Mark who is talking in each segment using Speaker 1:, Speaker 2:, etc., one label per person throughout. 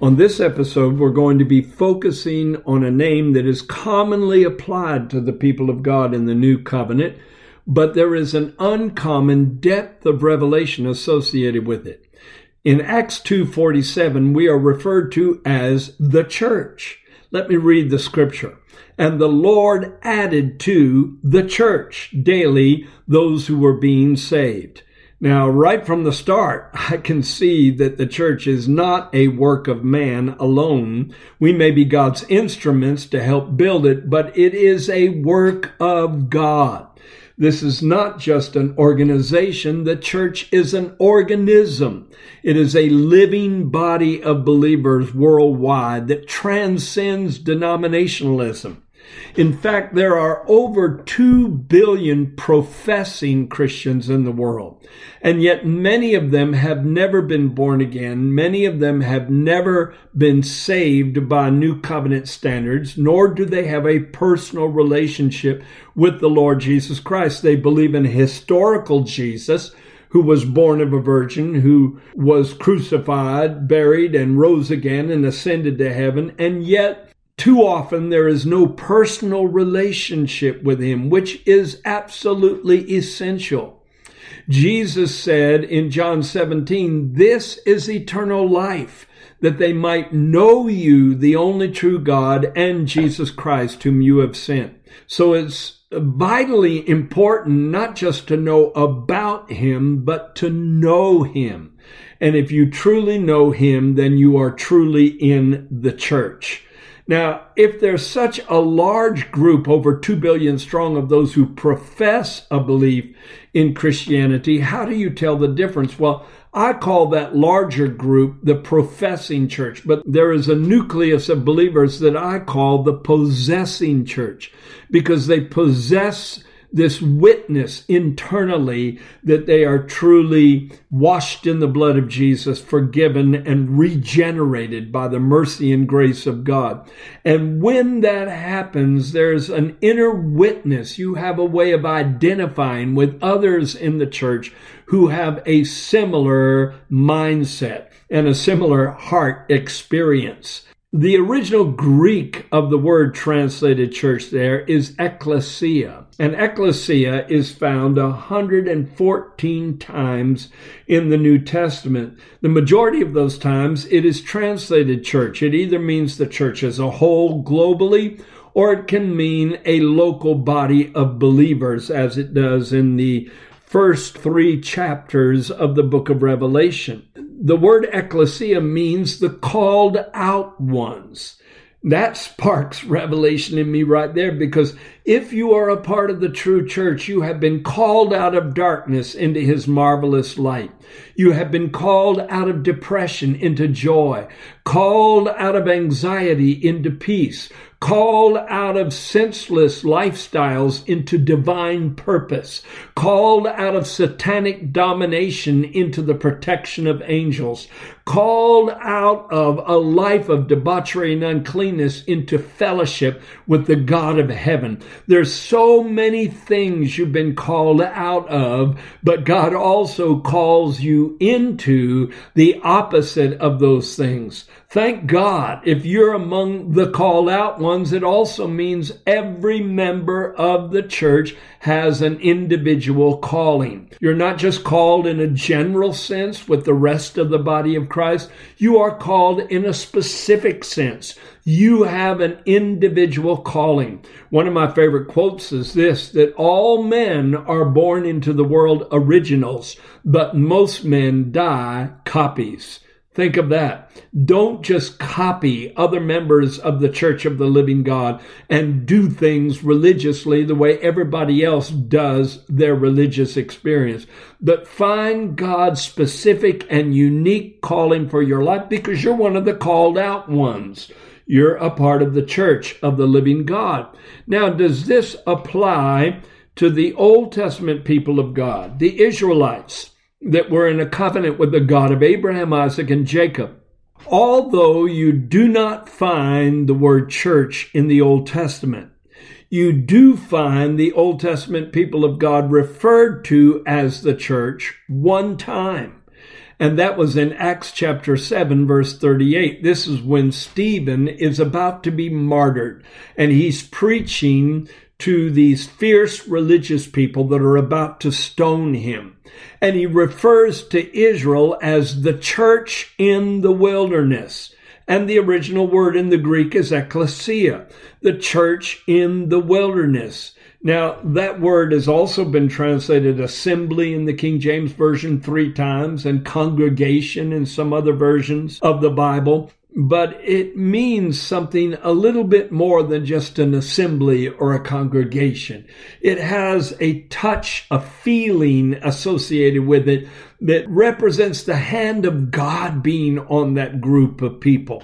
Speaker 1: On this episode, we're going to be focusing on a name that is commonly applied to the people of God in the new covenant, but there is an uncommon depth of revelation associated with it. In Acts 2:47, we are referred to as the church. Let me read the scripture. And the Lord added to the church daily those who were being saved. Now, right from the start, I can see that the church is not a work of man alone. We may be God's instruments to help build it, but it is a work of God. This is not just an organization. The church is an organism. It is a living body of believers worldwide that transcends denominationalism. In fact, there are over 2 billion professing Christians in the world. And yet many of them have never been born again. Many of them have never been saved by new covenant standards, nor do they have a personal relationship with the Lord Jesus Christ. They believe in historical Jesus who was born of a virgin, who was crucified, buried, and rose again and ascended to heaven. And yet too often there is no personal relationship with Him, which is absolutely essential. Jesus said in John 17, This is eternal life, that they might know you, the only true God, and Jesus Christ, whom you have sent. So it's vitally important not just to know about Him, but to know Him. And if you truly know Him, then you are truly in the church. Now, if there's such a large group, over 2 billion strong, of those who profess a belief in Christianity, how do you tell the difference? Well, I call that larger group the professing church, but there is a nucleus of believers that I call the possessing church because they possess this witness internally that they are truly washed in the blood of Jesus, forgiven and regenerated by the mercy and grace of God. And when that happens, there's an inner witness. You have a way of identifying with others in the church who have a similar mindset and a similar heart experience. The original Greek of the word translated church there is ecclesia. And ecclesia is found 114 times in the New Testament. The majority of those times it is translated church. It either means the church as a whole globally or it can mean a local body of believers as it does in the first three chapters of the book of Revelation the word ecclesia means the called out ones. That sparks revelation in me right there because if you are a part of the true church, you have been called out of darkness into his marvelous light. You have been called out of depression into joy, called out of anxiety into peace, called out of senseless lifestyles into divine purpose, called out of satanic domination into the protection of angels, called out of a life of debauchery and uncleanness into fellowship with the God of heaven. There's so many things you've been called out of, but God also calls you into the opposite of those things. Thank God. If you're among the called out ones, it also means every member of the church has an individual calling. You're not just called in a general sense with the rest of the body of Christ. You are called in a specific sense. You have an individual calling. One of my favorite quotes is this, that all men are born into the world originals, but most men die copies. Think of that. Don't just copy other members of the Church of the Living God and do things religiously the way everybody else does their religious experience, but find God's specific and unique calling for your life because you're one of the called out ones. You're a part of the church of the living God. Now, does this apply to the Old Testament people of God, the Israelites? That were in a covenant with the God of Abraham, Isaac, and Jacob. Although you do not find the word church in the Old Testament, you do find the Old Testament people of God referred to as the church one time. And that was in Acts chapter 7, verse 38. This is when Stephen is about to be martyred and he's preaching to these fierce religious people that are about to stone him. And he refers to Israel as the church in the wilderness. And the original word in the Greek is ecclesia, the church in the wilderness. Now, that word has also been translated assembly in the King James Version three times and congregation in some other versions of the Bible but it means something a little bit more than just an assembly or a congregation. It has a touch, a feeling associated with it that represents the hand of God being on that group of people.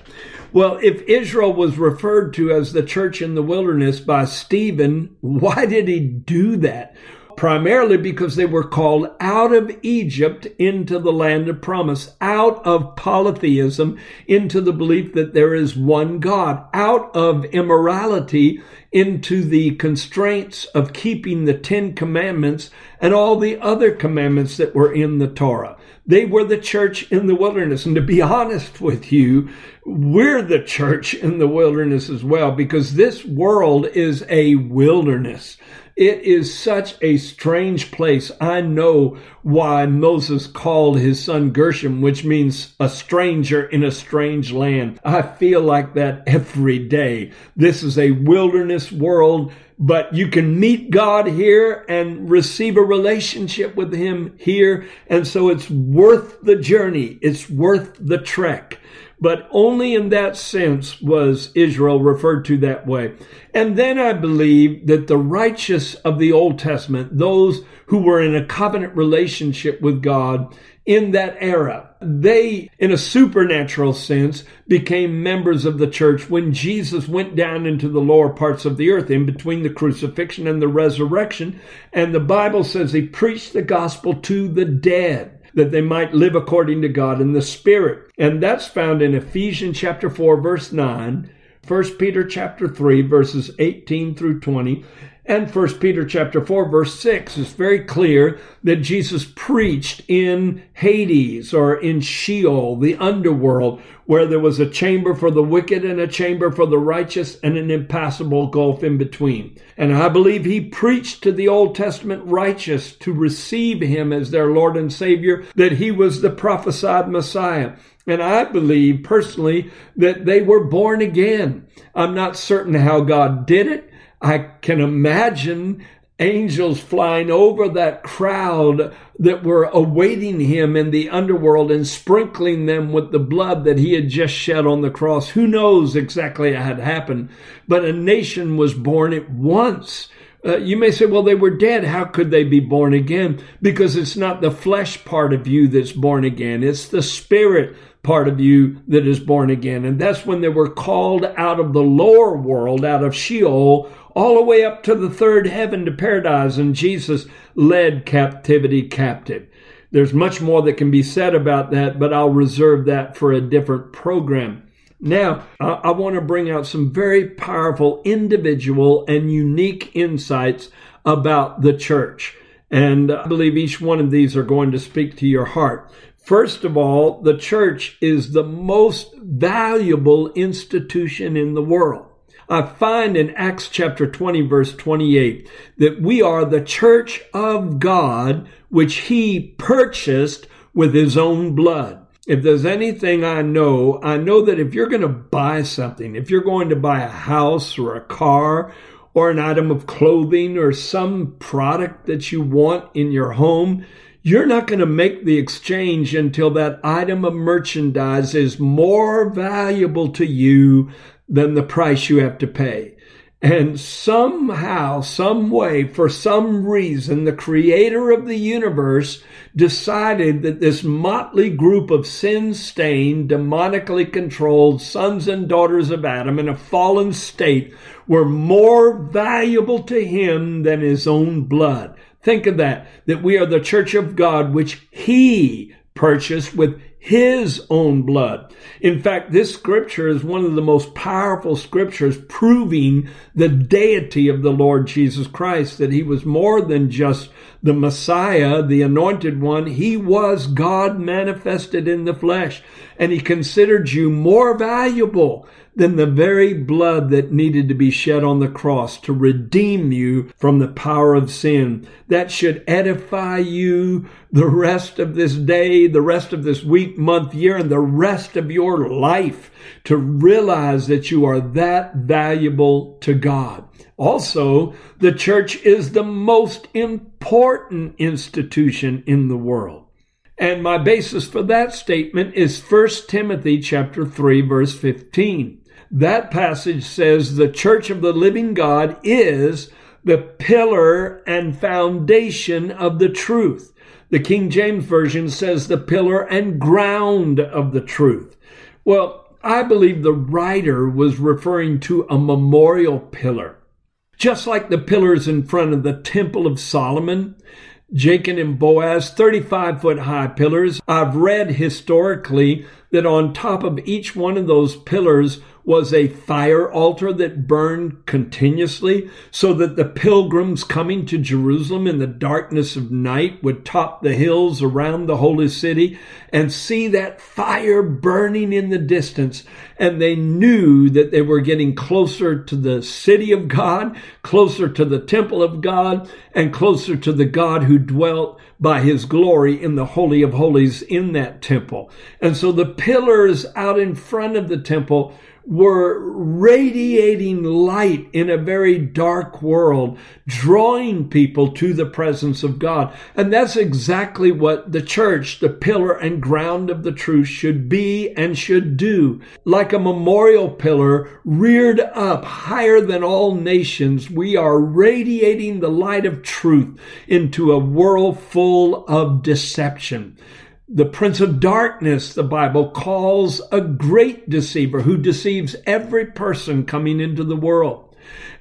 Speaker 1: Well, if Israel was referred to as the church in the wilderness by Stephen, why did he do that? Primarily because they were called out of Egypt into the land of promise, out of polytheism into the belief that there is one God, out of immorality into the constraints of keeping the Ten Commandments and all the other commandments that were in the Torah. They were the church in the wilderness. And to be honest with you, we're the church in the wilderness as well, because this world is a wilderness. It is such a strange place. I know why Moses called his son Gershom, which means a stranger in a strange land. I feel like that every day. This is a wilderness world, but you can meet God here and receive a relationship with Him here. And so it's worth the journey. It's worth the trek but only in that sense was Israel referred to that way. And then I believe that the righteous of the Old Testament, those who were in a covenant relationship with God in that era, they, in a supernatural sense, became members of the church when Jesus went down into the lower parts of the earth in between the crucifixion and the resurrection. And the Bible says he preached the gospel to the dead that they might live according to God in the Spirit. And that's found in Ephesians chapter 4, verse 9, 1 Peter chapter 3, verses 18 through 20, and 1 Peter chapter 4 verse 6 is very clear that Jesus preached in Hades or in Sheol, the underworld, where there was a chamber for the wicked and a chamber for the righteous and an impassable gulf in between. And I believe he preached to the Old Testament righteous to receive him as their Lord and Savior, that he was the prophesied Messiah. And I believe personally that they were born again. I'm not certain how God did it. I can imagine angels flying over that crowd that were awaiting him in the underworld and sprinkling them with the blood that he had just shed on the cross. Who knows exactly had happened, but a nation was born at once. Uh, you may say, well, they were dead. How could they be born again? Because it's not the flesh part of you that's born again. It's the spirit part of you that is born again. And that's when they were called out of the lower world, out of Sheol, all the way up to the third heaven to paradise, and Jesus led captivity captive. There's much more that can be said about that, but I'll reserve that for a different program. Now, I, want to bring out some very powerful individual and unique insights about the church. And I believe each one of these are going to speak to your heart. First of all, the church is the most valuable institution in the world. I find in Acts chapter 20, verse 28, that we are the church of God, which he purchased with his own blood. If there's anything I know, I know that if you're going to buy something, if you're going to buy a house or a car or an item of clothing or some product that you want in your home, You're not going to make the exchange until that item of merchandise is more valuable to you than the price you have to pay. And somehow, some way, for some reason, the creator of the universe decided that this motley group of sin stained, demonically controlled sons and daughters of Adam in a fallen state were more valuable to him than his own blood. Think of that, that we are the church of God, which he purchased with his own blood. In fact, this scripture is one of the most powerful scriptures proving the deity of the Lord Jesus Christ, that he was more than just the Messiah, the anointed one. He was God manifested in the flesh, and he considered you more valuable than the very blood that needed to be shed on the cross to redeem you from the power of sin. That should edify you the rest of this day, the rest of this week, month, year, and the rest of your life to realize that you are that valuable to God. Also, the church is the most important institution in the world. And my basis for that statement is 1 Timothy chapter 3 verse 15. That passage says the church of the living God is the pillar and foundation of the truth. The King James Version says the pillar and ground of the truth. Well, I believe the writer was referring to a memorial pillar. Just like the pillars in front of the Temple of Solomon, Jachin and Boaz, 35 foot high pillars. I've read historically that on top of each one of those pillars was a fire altar that burned continuously so that the pilgrims coming to Jerusalem in the darkness of night would top the hills around the holy city and see that fire burning in the distance. And they knew that they were getting closer to the city of God, closer to the temple of God, and closer to the God who dwelt by his glory in the Holy of Holies in that temple. And so the pillars out in front of the temple were radiating light in a very dark world, drawing people to the presence of God. And that's exactly what the church, the pillar and ground of the truth, should be and should do. Like a memorial pillar reared up higher than all nations, we are radiating the light of truth into a world full of deception. The prince of darkness, the Bible calls a great deceiver who deceives every person coming into the world.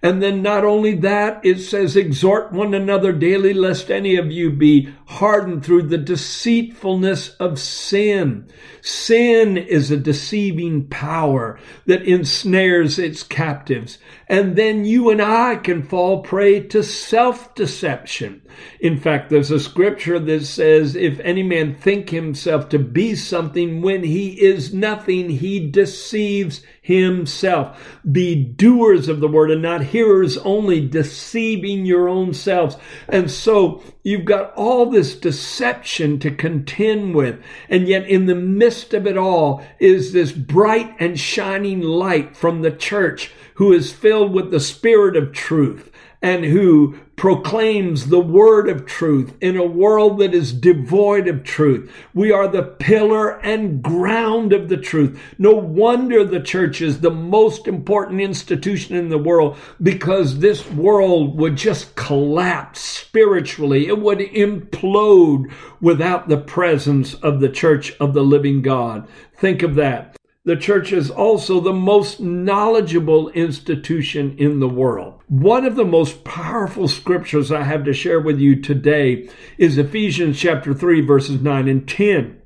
Speaker 1: And then not only that, it says, exhort one another daily lest any of you be hardened through the deceitfulness of sin. Sin is a deceiving power that ensnares its captives. And then you and I can fall prey to self-deception. In fact, there's a scripture that says, if any man think himself to be something when he is nothing, he deceives himself. Be doers of the word and not hearers only, deceiving your own selves. And so you've got all this deception to contend with. And yet in the midst of it all is this bright and shining light from the church who is filled with the spirit of truth and who proclaims the word of truth in a world that is devoid of truth. We are the pillar and ground of the truth. No wonder the church is the most important institution in the world because this world would just collapse spiritually. It would implode without the presence of the church of the living God. Think of that. The church is also the most knowledgeable institution in the world. One of the most powerful scriptures I have to share with you today is Ephesians chapter 3 verses 9 and 10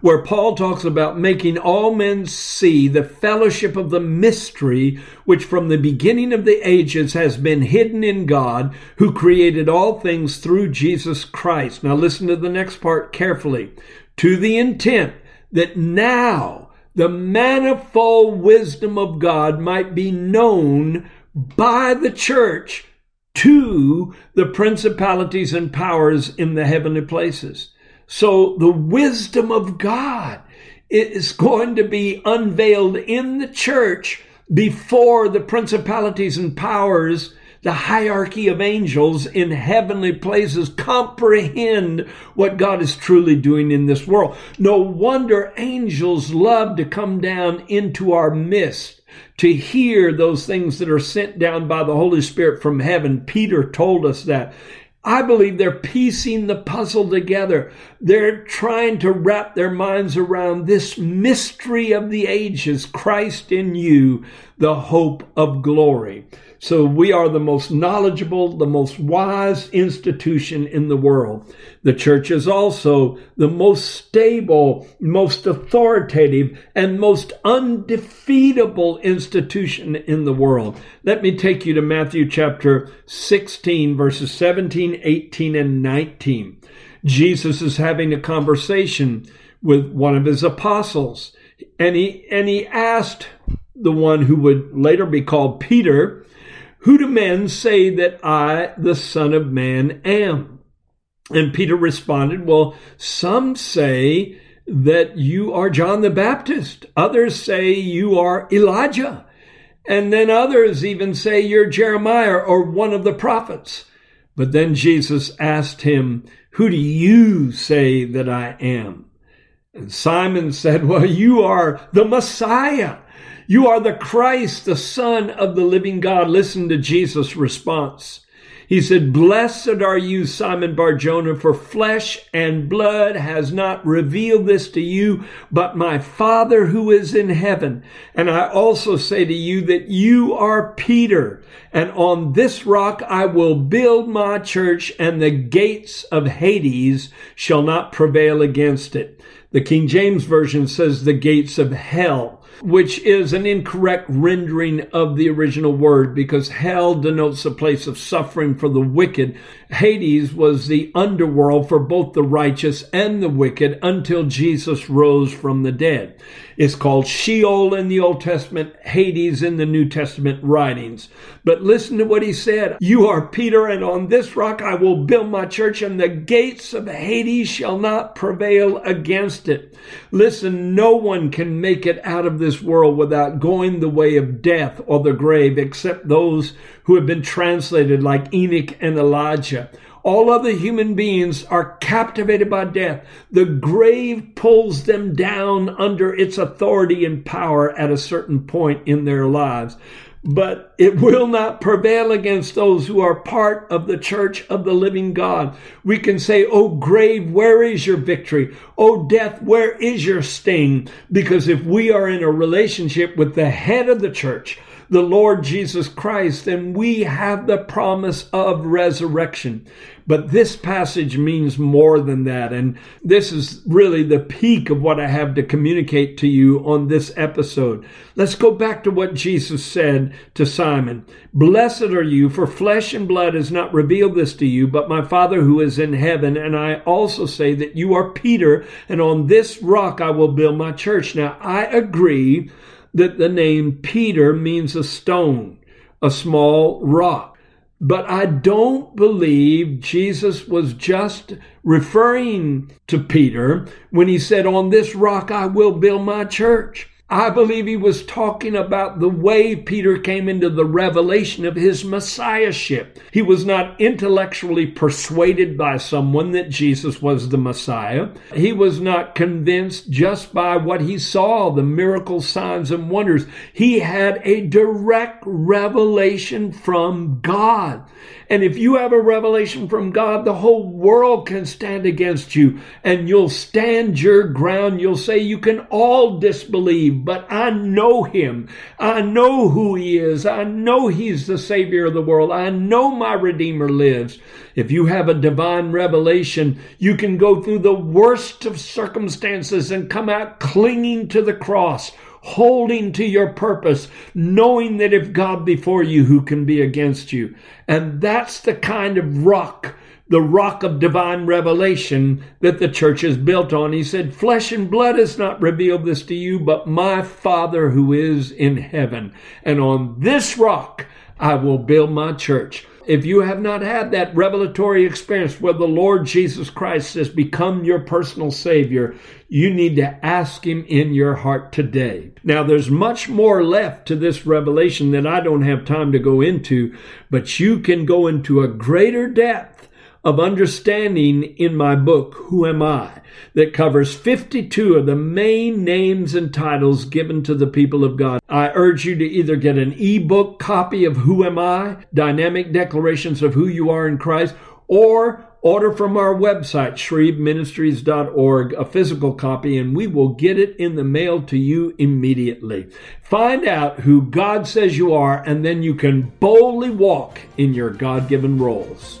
Speaker 1: where Paul talks about making all men see the fellowship of the mystery which from the beginning of the ages has been hidden in God who created all things through Jesus Christ. Now listen to the next part carefully. To the intent that now the manifold wisdom of God might be known by the church to the principalities and powers in the heavenly places. So the wisdom of God is going to be unveiled in the church before the principalities and powers the hierarchy of angels in heavenly places comprehend what God is truly doing in this world. No wonder angels love to come down into our midst to hear those things that are sent down by the Holy Spirit from heaven. Peter told us that. I believe they're piecing the puzzle together. They're trying to wrap their minds around this mystery of the ages, Christ in you, the hope of glory. So we are the most knowledgeable, the most wise institution in the world. The church is also the most stable, most authoritative, and most undefeatable institution in the world. Let me take you to Matthew chapter 16, verses 17, 18, and 19. Jesus is having a conversation with one of his apostles, and he, and he asked the one who would later be called Peter, who do men say that I, the Son of Man, am? And Peter responded, Well, some say that you are John the Baptist. Others say you are Elijah. And then others even say you're Jeremiah or one of the prophets. But then Jesus asked him, Who do you say that I am? And Simon said, Well, you are the Messiah you are the Christ, the Son of the living God. Listen to Jesus' response. He said, Blessed are you, Simon Barjona, for flesh and blood has not revealed this to you, but my Father who is in heaven. And I also say to you that you are Peter, and on this rock I will build my church, and the gates of Hades shall not prevail against it. The King James Version says the gates of hell which is an incorrect rendering of the original word because hell denotes a place of suffering for the wicked. Hades was the underworld for both the righteous and the wicked until Jesus rose from the dead. It's called Sheol in the Old Testament, Hades in the New Testament writings. But listen to what he said. You are Peter, and on this rock I will build my church, and the gates of Hades shall not prevail against it. Listen, no one can make it out of this world without going the way of death or the grave, except those who have been translated like Enoch and Elijah. All other human beings are captivated by death. The grave pulls them down under its authority and power at a certain point in their lives. But it will not prevail against those who are part of the church of the living God. We can say, Oh, grave, where is your victory? Oh, death, where is your sting? Because if we are in a relationship with the head of the church, the Lord Jesus Christ, and we have the promise of resurrection. But this passage means more than that. And this is really the peak of what I have to communicate to you on this episode. Let's go back to what Jesus said to Simon. Blessed are you, for flesh and blood has not revealed this to you, but my Father who is in heaven. And I also say that you are Peter, and on this rock I will build my church. Now, I agree that the name Peter means a stone, a small rock. But I don't believe Jesus was just referring to Peter when he said, On this rock I will build my church. I believe he was talking about the way Peter came into the revelation of his messiahship. He was not intellectually persuaded by someone that Jesus was the Messiah. He was not convinced just by what he saw, the miracle signs and wonders. He had a direct revelation from God. And if you have a revelation from God, the whole world can stand against you and you'll stand your ground. You'll say, You can all disbelieve, but I know him. I know who he is. I know he's the Savior of the world. I know my Redeemer lives. If you have a divine revelation, you can go through the worst of circumstances and come out clinging to the cross holding to your purpose, knowing that if God before you, who can be against you? And that's the kind of rock, the rock of divine revelation that the church is built on. He said, Flesh and blood has not revealed this to you, but my Father who is in heaven. And on this rock I will build my church. If you have not had that revelatory experience where the Lord Jesus Christ has become your personal Savior, you need to ask Him in your heart today. Now, there's much more left to this revelation that I don't have time to go into, but you can go into a greater depth of understanding in my book, Who Am I? that covers 52 of the main names and titles given to the people of God. I urge you to either get an ebook copy of Who Am I? Dynamic Declarations of Who You Are in Christ, or order from our website, shreveministries.org, a physical copy, and we will get it in the mail to you immediately. Find out who God says you are, and then you can boldly walk in your God given roles.